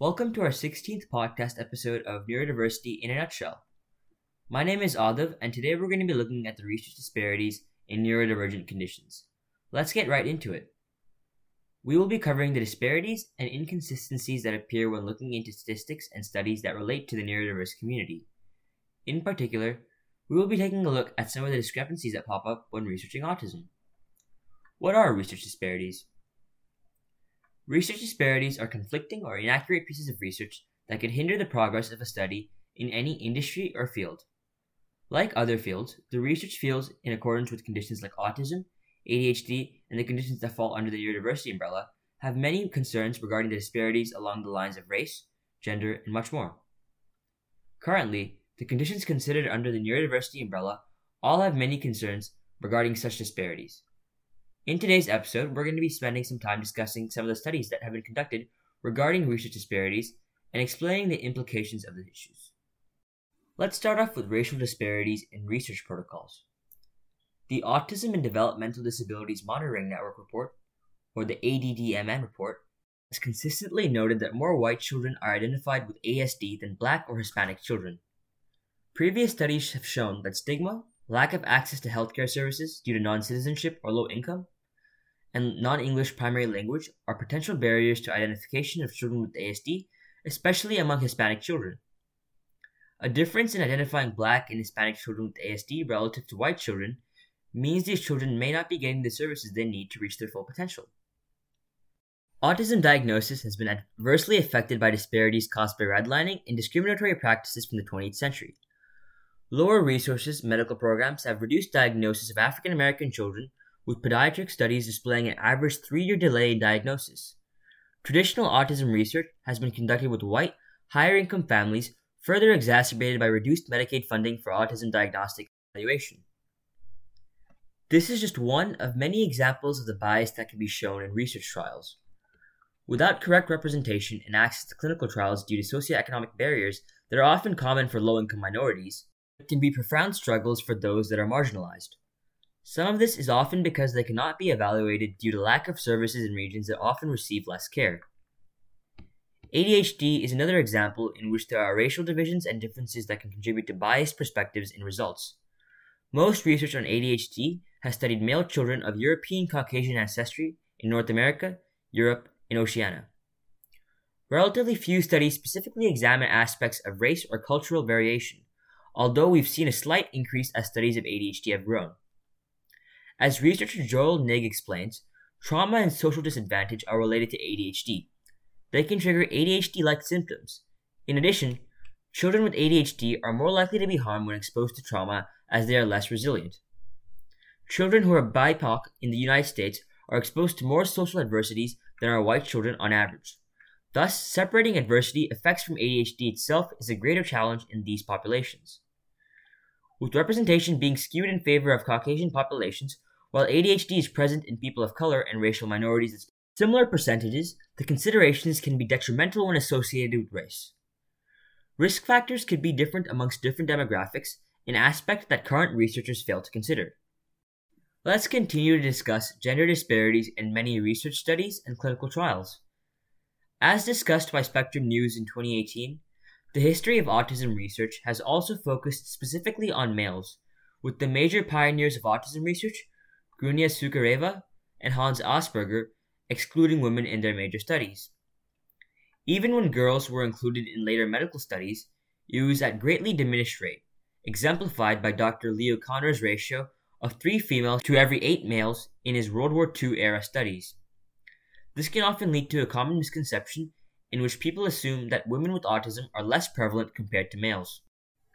Welcome to our 16th podcast episode of Neurodiversity in a Nutshell. My name is Adav, and today we're going to be looking at the research disparities in neurodivergent conditions. Let's get right into it. We will be covering the disparities and inconsistencies that appear when looking into statistics and studies that relate to the neurodiverse community. In particular, we will be taking a look at some of the discrepancies that pop up when researching autism. What are research disparities? Research disparities are conflicting or inaccurate pieces of research that could hinder the progress of a study in any industry or field. Like other fields, the research fields in accordance with conditions like autism, ADHD, and the conditions that fall under the neurodiversity umbrella have many concerns regarding the disparities along the lines of race, gender, and much more. Currently, the conditions considered under the neurodiversity umbrella all have many concerns regarding such disparities. In today's episode, we're going to be spending some time discussing some of the studies that have been conducted regarding research disparities and explaining the implications of the issues. Let's start off with racial disparities in research protocols. The Autism and Developmental Disabilities Monitoring Network report, or the ADDMN report, has consistently noted that more white children are identified with ASD than black or Hispanic children. Previous studies have shown that stigma, lack of access to healthcare services due to non citizenship or low income, and non English primary language are potential barriers to identification of children with ASD, especially among Hispanic children. A difference in identifying black and Hispanic children with ASD relative to white children means these children may not be getting the services they need to reach their full potential. Autism diagnosis has been adversely affected by disparities caused by redlining and discriminatory practices from the 20th century. Lower resources medical programs have reduced diagnosis of African American children with pediatric studies displaying an average three year delay in diagnosis. Traditional autism research has been conducted with white, higher income families, further exacerbated by reduced Medicaid funding for autism diagnostic evaluation. This is just one of many examples of the bias that can be shown in research trials. Without correct representation and access to clinical trials due to socioeconomic barriers that are often common for low income minorities, can be profound struggles for those that are marginalized. Some of this is often because they cannot be evaluated due to lack of services in regions that often receive less care. ADHD is another example in which there are racial divisions and differences that can contribute to biased perspectives in results. Most research on ADHD has studied male children of European Caucasian ancestry in North America, Europe, and Oceania. Relatively few studies specifically examine aspects of race or cultural variation, although we've seen a slight increase as studies of ADHD have grown. As researcher Joel Nigg explains, trauma and social disadvantage are related to ADHD. They can trigger ADHD like symptoms. In addition, children with ADHD are more likely to be harmed when exposed to trauma as they are less resilient. Children who are BIPOC in the United States are exposed to more social adversities than our white children on average. Thus, separating adversity effects from ADHD itself is a greater challenge in these populations. With representation being skewed in favor of Caucasian populations, while ADHD is present in people of color and racial minorities at similar percentages, the considerations can be detrimental when associated with race. Risk factors could be different amongst different demographics, an aspect that current researchers fail to consider. Let's continue to discuss gender disparities in many research studies and clinical trials. As discussed by Spectrum News in 2018, the history of autism research has also focused specifically on males, with the major pioneers of autism research Grunya Sukhareva, and Hans Asperger, excluding women in their major studies. Even when girls were included in later medical studies, it was at greatly diminished rate, exemplified by Dr. Leo Kanner's ratio of three females to every eight males in his World War II era studies. This can often lead to a common misconception in which people assume that women with autism are less prevalent compared to males.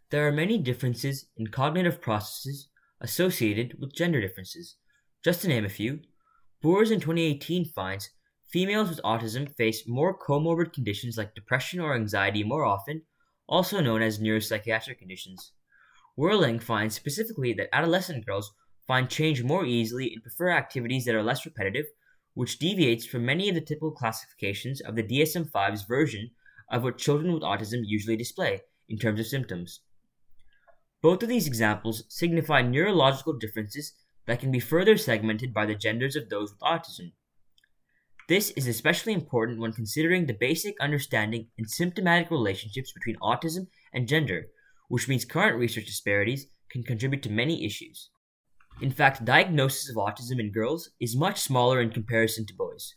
There are many differences in cognitive processes associated with gender differences, just to name a few, Boers in 2018 finds females with autism face more comorbid conditions like depression or anxiety more often, also known as neuropsychiatric conditions. Werling finds specifically that adolescent girls find change more easily and prefer activities that are less repetitive, which deviates from many of the typical classifications of the DSM 5's version of what children with autism usually display in terms of symptoms. Both of these examples signify neurological differences that can be further segmented by the genders of those with autism. This is especially important when considering the basic understanding and symptomatic relationships between autism and gender, which means current research disparities can contribute to many issues. In fact, diagnosis of autism in girls is much smaller in comparison to boys.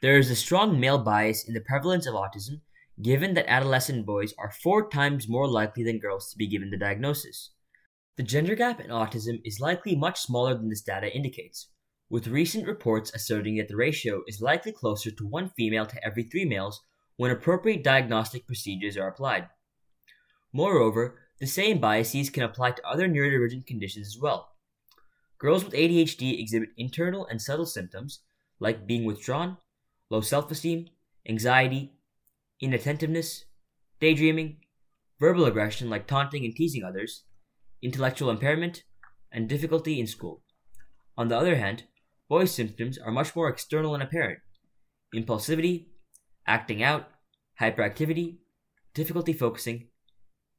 There is a strong male bias in the prevalence of autism, given that adolescent boys are four times more likely than girls to be given the diagnosis. The gender gap in autism is likely much smaller than this data indicates, with recent reports asserting that the ratio is likely closer to one female to every three males when appropriate diagnostic procedures are applied. Moreover, the same biases can apply to other neurodivergent conditions as well. Girls with ADHD exhibit internal and subtle symptoms like being withdrawn, low self esteem, anxiety, inattentiveness, daydreaming, verbal aggression like taunting and teasing others, intellectual impairment, and difficulty in school. On the other hand, boys' symptoms are much more external and apparent impulsivity, acting out, hyperactivity, difficulty focusing,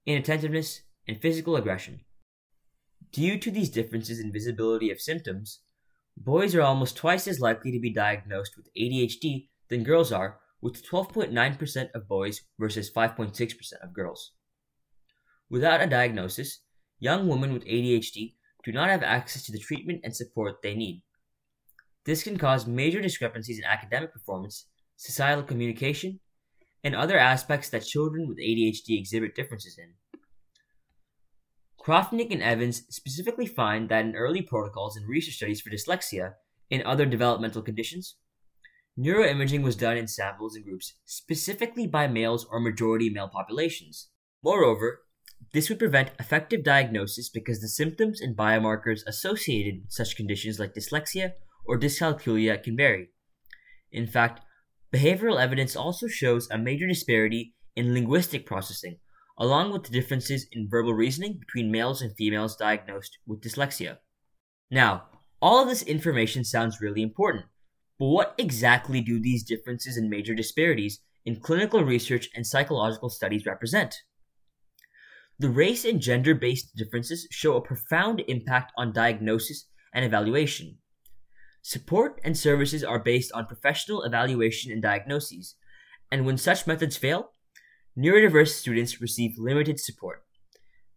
inattentiveness, and physical aggression. Due to these differences in visibility of symptoms, boys are almost twice as likely to be diagnosed with ADHD than girls are, with 12.9% of boys versus 5.6% of girls. Without a diagnosis, young women with ADHD do not have access to the treatment and support they need. This can cause major discrepancies in academic performance, societal communication, and other aspects that children with ADHD exhibit differences in. Krafnick and Evans specifically find that in early protocols and research studies for dyslexia and other developmental conditions, neuroimaging was done in samples and groups specifically by males or majority male populations. Moreover, this would prevent effective diagnosis because the symptoms and biomarkers associated with such conditions like dyslexia or dyscalculia can vary. In fact, behavioral evidence also shows a major disparity in linguistic processing along with the differences in verbal reasoning between males and females diagnosed with dyslexia. Now, all of this information sounds really important, but what exactly do these differences and major disparities in clinical research and psychological studies represent? The race and gender based differences show a profound impact on diagnosis and evaluation. Support and services are based on professional evaluation and diagnoses, and when such methods fail, neurodiverse students receive limited support.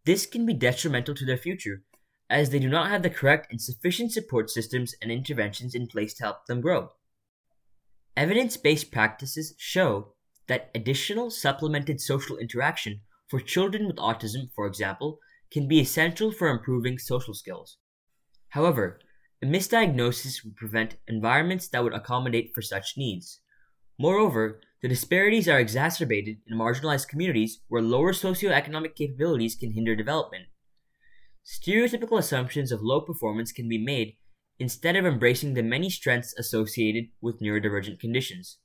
This can be detrimental to their future, as they do not have the correct and sufficient support systems and interventions in place to help them grow. Evidence based practices show that additional supplemented social interaction for children with autism, for example, can be essential for improving social skills. However, a misdiagnosis would prevent environments that would accommodate for such needs. Moreover, the disparities are exacerbated in marginalized communities where lower socioeconomic capabilities can hinder development. Stereotypical assumptions of low performance can be made instead of embracing the many strengths associated with neurodivergent conditions.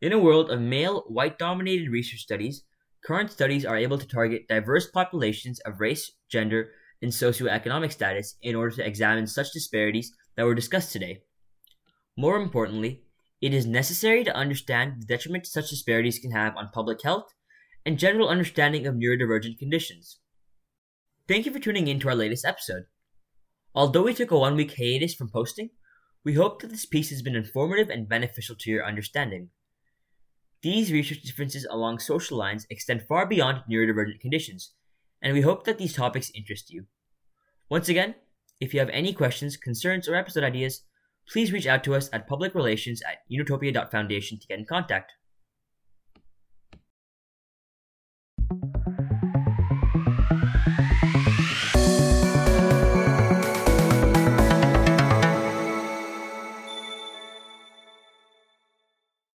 In a world of male, white dominated research studies, current studies are able to target diverse populations of race, gender, and socioeconomic status in order to examine such disparities that were discussed today. More importantly, it is necessary to understand the detriment such disparities can have on public health and general understanding of neurodivergent conditions. Thank you for tuning in to our latest episode. Although we took a one week hiatus from posting, we hope that this piece has been informative and beneficial to your understanding. These research differences along social lines extend far beyond neurodivergent conditions, and we hope that these topics interest you. Once again, if you have any questions, concerns, or episode ideas, please reach out to us at public relations at unitopia.foundation to get in contact.